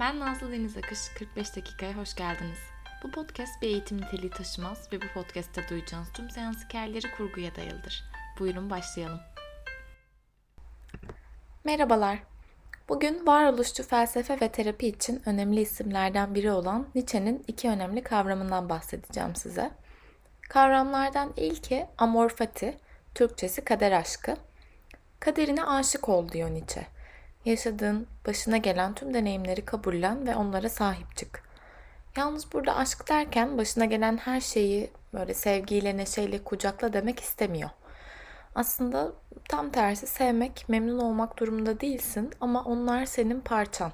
Ben Nazlı Deniz Akış, 45 dakikaya hoş geldiniz. Bu podcast bir eğitim niteliği taşımaz ve bu podcast'te duyacağınız tüm seans hikayeleri kurguya dayalıdır. Buyurun başlayalım. Merhabalar. Bugün varoluşçu felsefe ve terapi için önemli isimlerden biri olan Nietzsche'nin iki önemli kavramından bahsedeceğim size. Kavramlardan ilki amor fati, Türkçesi kader aşkı. Kaderine aşık ol diyor Nietzsche. Yaşadığın, başına gelen tüm deneyimleri kabullen ve onlara sahip çık. Yalnız burada aşk derken başına gelen her şeyi böyle sevgiyle, neşeyle kucakla demek istemiyor. Aslında tam tersi sevmek, memnun olmak durumunda değilsin ama onlar senin parçan.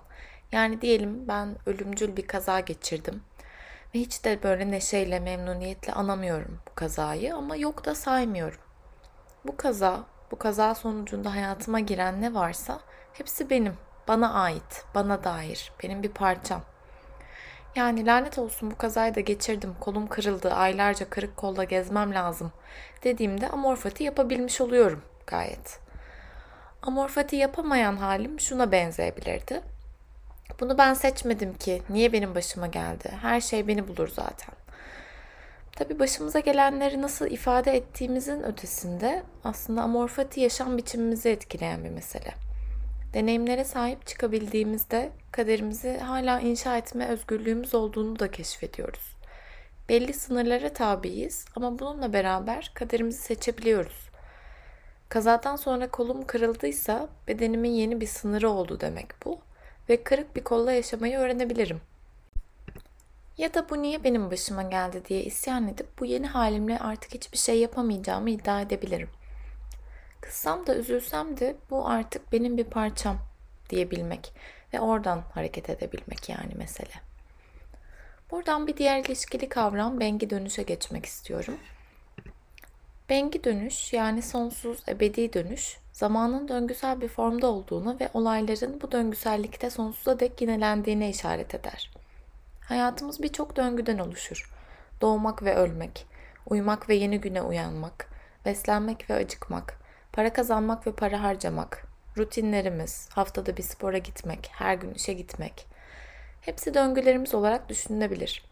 Yani diyelim ben ölümcül bir kaza geçirdim. Ve hiç de böyle neşeyle, memnuniyetle anamıyorum bu kazayı ama yok da saymıyorum. Bu kaza, bu kaza sonucunda hayatıma giren ne varsa hepsi benim, bana ait, bana dair, benim bir parçam. Yani lanet olsun bu kazayı da geçirdim, kolum kırıldı, aylarca kırık kolla gezmem lazım dediğimde amorfati yapabilmiş oluyorum gayet. Amorfati yapamayan halim şuna benzeyebilirdi. Bunu ben seçmedim ki, niye benim başıma geldi? Her şey beni bulur zaten. Tabii başımıza gelenleri nasıl ifade ettiğimizin ötesinde aslında amorfati yaşam biçimimizi etkileyen bir mesele. Deneyimlere sahip çıkabildiğimizde kaderimizi hala inşa etme özgürlüğümüz olduğunu da keşfediyoruz. Belli sınırlara tabiiz ama bununla beraber kaderimizi seçebiliyoruz. Kazadan sonra kolum kırıldıysa bedenimin yeni bir sınırı oldu demek bu ve kırık bir kolla yaşamayı öğrenebilirim. Ya da bu niye benim başıma geldi diye isyan edip bu yeni halimle artık hiçbir şey yapamayacağımı iddia edebilirim. Kızsam da üzülsem de bu artık benim bir parçam diyebilmek ve oradan hareket edebilmek yani mesele. Buradan bir diğer ilişkili kavram bengi dönüşe geçmek istiyorum. Bengi dönüş yani sonsuz ebedi dönüş zamanın döngüsel bir formda olduğunu ve olayların bu döngüsellikte sonsuza dek yinelendiğine işaret eder. Hayatımız birçok döngüden oluşur. Doğmak ve ölmek, uyumak ve yeni güne uyanmak, beslenmek ve acıkmak, para kazanmak ve para harcamak, rutinlerimiz, haftada bir spora gitmek, her gün işe gitmek. Hepsi döngülerimiz olarak düşünülebilir.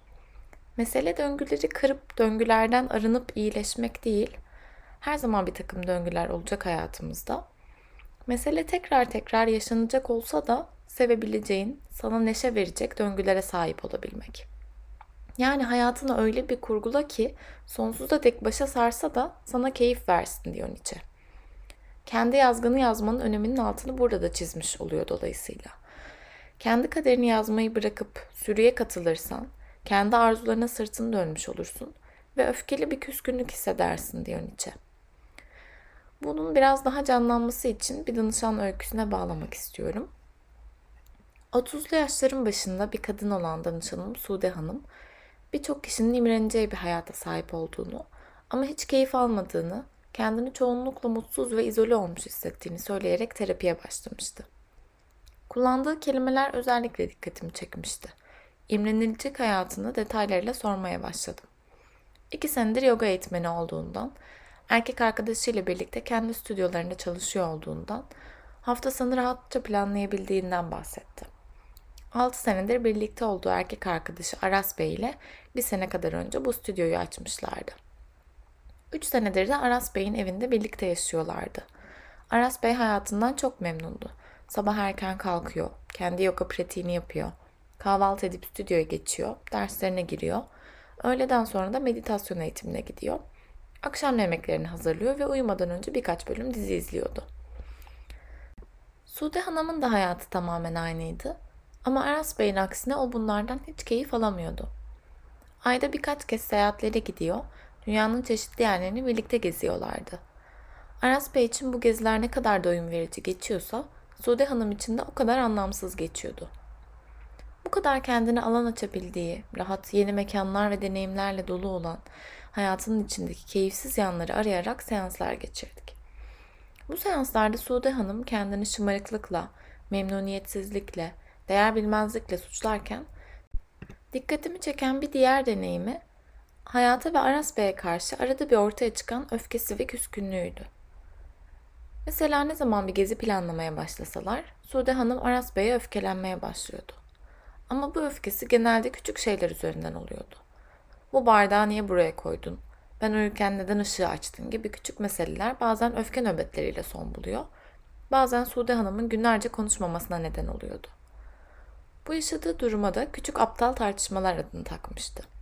Mesele döngüleri kırıp döngülerden arınıp iyileşmek değil. Her zaman bir takım döngüler olacak hayatımızda. Mesele tekrar tekrar yaşanacak olsa da sevebileceğin, sana neşe verecek döngülere sahip olabilmek. Yani hayatını öyle bir kurgula ki sonsuza dek başa sarsa da sana keyif versin diyor Nietzsche. Kendi yazgını yazmanın öneminin altını burada da çizmiş oluyor dolayısıyla. Kendi kaderini yazmayı bırakıp sürüye katılırsan, kendi arzularına sırtını dönmüş olursun ve öfkeli bir küskünlük hissedersin diyor Nietzsche. Bunun biraz daha canlanması için bir danışan öyküsüne bağlamak istiyorum. 30'lu yaşların başında bir kadın olan danışanım Sude Hanım, birçok kişinin imreneceği bir hayata sahip olduğunu ama hiç keyif almadığını, kendini çoğunlukla mutsuz ve izole olmuş hissettiğini söyleyerek terapiye başlamıştı. Kullandığı kelimeler özellikle dikkatimi çekmişti. İmrenilecek hayatını detaylarıyla sormaya başladım. İki senedir yoga eğitmeni olduğundan, erkek arkadaşıyla birlikte kendi stüdyolarında çalışıyor olduğundan, haftasını rahatça planlayabildiğinden bahsetti. 6 senedir birlikte olduğu erkek arkadaşı Aras Bey ile bir sene kadar önce bu stüdyoyu açmışlardı. 3 senedir de Aras Bey'in evinde birlikte yaşıyorlardı. Aras Bey hayatından çok memnundu. Sabah erken kalkıyor, kendi yoga pratiğini yapıyor. Kahvaltı edip stüdyoya geçiyor, derslerine giriyor. Öğleden sonra da meditasyon eğitimine gidiyor. Akşam yemeklerini hazırlıyor ve uyumadan önce birkaç bölüm dizi izliyordu. Sude Hanım'ın da hayatı tamamen aynıydı. Ama Aras Bey'in aksine o bunlardan hiç keyif alamıyordu. Ayda birkaç kez seyahatlere gidiyor, dünyanın çeşitli yerlerini birlikte geziyorlardı. Aras Bey için bu geziler ne kadar doyum verici geçiyorsa, Sude Hanım için de o kadar anlamsız geçiyordu. Bu kadar kendine alan açabildiği, rahat yeni mekanlar ve deneyimlerle dolu olan hayatının içindeki keyifsiz yanları arayarak seanslar geçirdik. Bu seanslarda Sude Hanım kendini şımarıklıkla, memnuniyetsizlikle, değer bilmezlikle suçlarken dikkatimi çeken bir diğer deneyimi hayata ve Aras Bey'e karşı arada bir ortaya çıkan öfkesi ve küskünlüğüydü. Mesela ne zaman bir gezi planlamaya başlasalar Sude Hanım Aras Bey'e öfkelenmeye başlıyordu. Ama bu öfkesi genelde küçük şeyler üzerinden oluyordu. Bu bardağı niye buraya koydun? Ben uyurken neden ışığı açtın gibi küçük meseleler bazen öfke nöbetleriyle son buluyor. Bazen Sude Hanım'ın günlerce konuşmamasına neden oluyordu. Bu yaşadığı duruma da küçük aptal tartışmalar adını takmıştı.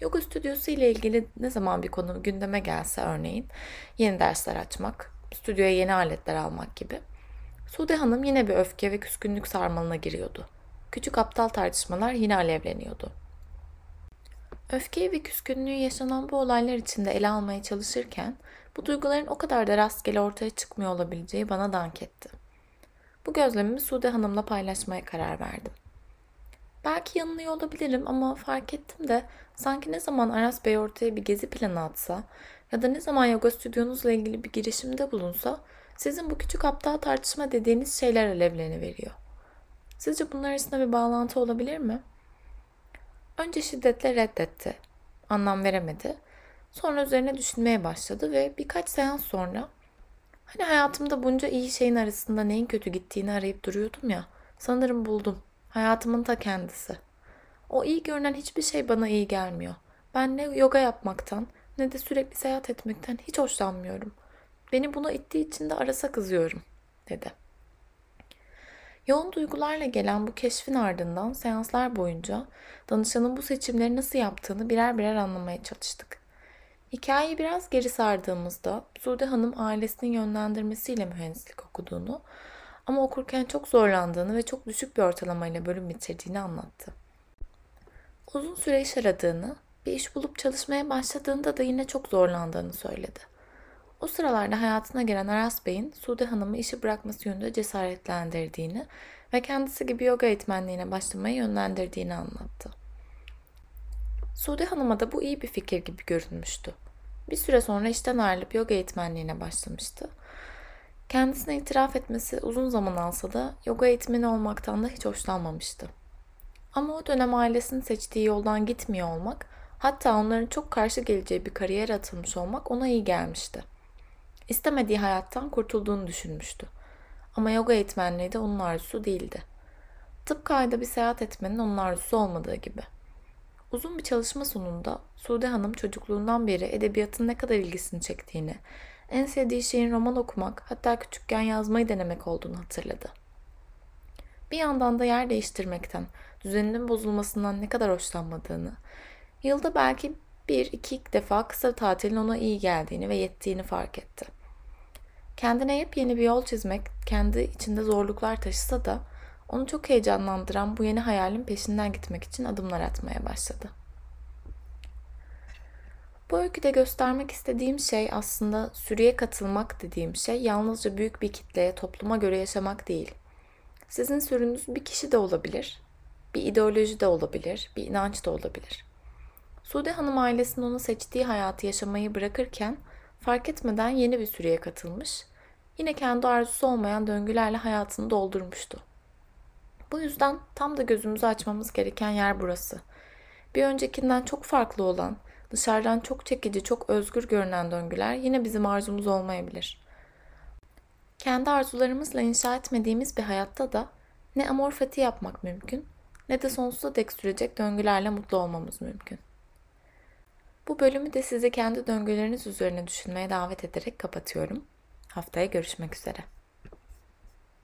Yoga stüdyosu ile ilgili ne zaman bir konu gündeme gelse örneğin yeni dersler açmak, stüdyoya yeni aletler almak gibi. Sude Hanım yine bir öfke ve küskünlük sarmalına giriyordu. Küçük aptal tartışmalar yine alevleniyordu. Öfkeyi ve küskünlüğü yaşanan bu olaylar içinde ele almaya çalışırken bu duyguların o kadar da rastgele ortaya çıkmıyor olabileceği bana dank etti. Bu gözlemimi Sude Hanım'la paylaşmaya karar verdim. Belki yanılıyor olabilirim ama fark ettim de sanki ne zaman Aras Bey ortaya bir gezi planı atsa ya da ne zaman yoga stüdyonuzla ilgili bir girişimde bulunsa sizin bu küçük aptal tartışma dediğiniz şeyler alevlerini veriyor. Sizce bunlar arasında bir bağlantı olabilir mi? Önce şiddetle reddetti. Anlam veremedi. Sonra üzerine düşünmeye başladı ve birkaç seans sonra hani hayatımda bunca iyi şeyin arasında neyin kötü gittiğini arayıp duruyordum ya. Sanırım buldum. Hayatımın ta kendisi. O iyi görünen hiçbir şey bana iyi gelmiyor. Ben ne yoga yapmaktan ne de sürekli seyahat etmekten hiç hoşlanmıyorum. Beni buna ittiği için de arasa kızıyorum, dedi. Yoğun duygularla gelen bu keşfin ardından seanslar boyunca danışanın bu seçimleri nasıl yaptığını birer birer anlamaya çalıştık. Hikayeyi biraz geri sardığımızda Sude Hanım ailesinin yönlendirmesiyle mühendislik okuduğunu ama okurken çok zorlandığını ve çok düşük bir ortalamayla bölüm bitirdiğini anlattı. Uzun süre iş aradığını, bir iş bulup çalışmaya başladığında da yine çok zorlandığını söyledi. O sıralarda hayatına giren Aras Bey'in Sude Hanım'ı işi bırakması yönünde cesaretlendirdiğini ve kendisi gibi yoga eğitmenliğine başlamaya yönlendirdiğini anlattı. Sude Hanım'a da bu iyi bir fikir gibi görünmüştü. Bir süre sonra işten ayrılıp yoga eğitmenliğine başlamıştı. Kendisine itiraf etmesi uzun zaman alsa da yoga eğitmeni olmaktan da hiç hoşlanmamıştı. Ama o dönem ailesinin seçtiği yoldan gitmiyor olmak, hatta onların çok karşı geleceği bir kariyer atılmış olmak ona iyi gelmişti. İstemediği hayattan kurtulduğunu düşünmüştü. Ama yoga eğitmenliği de onun arzusu değildi. Tıpkı ayda bir seyahat etmenin onun arzusu olmadığı gibi. Uzun bir çalışma sonunda Sude Hanım çocukluğundan beri edebiyatın ne kadar ilgisini çektiğini, en sevdiği şeyin roman okumak, hatta küçükken yazmayı denemek olduğunu hatırladı. Bir yandan da yer değiştirmekten, düzeninin bozulmasından ne kadar hoşlanmadığını, yılda belki bir iki defa kısa tatilin ona iyi geldiğini ve yettiğini fark etti. Kendine yepyeni bir yol çizmek kendi içinde zorluklar taşısa da onu çok heyecanlandıran bu yeni hayalin peşinden gitmek için adımlar atmaya başladı. Bu öyküde göstermek istediğim şey aslında sürüye katılmak dediğim şey yalnızca büyük bir kitleye, topluma göre yaşamak değil. Sizin sürünüz bir kişi de olabilir, bir ideoloji de olabilir, bir inanç da olabilir. Sude Hanım ailesinin onu seçtiği hayatı yaşamayı bırakırken fark etmeden yeni bir sürüye katılmış yine kendi arzusu olmayan döngülerle hayatını doldurmuştu. Bu yüzden tam da gözümüzü açmamız gereken yer burası. Bir öncekinden çok farklı olan, dışarıdan çok çekici, çok özgür görünen döngüler yine bizim arzumuz olmayabilir. Kendi arzularımızla inşa etmediğimiz bir hayatta da ne amorfati yapmak mümkün ne de sonsuza dek sürecek döngülerle mutlu olmamız mümkün. Bu bölümü de sizi kendi döngüleriniz üzerine düşünmeye davet ederek kapatıyorum. Haftaya görüşmek üzere.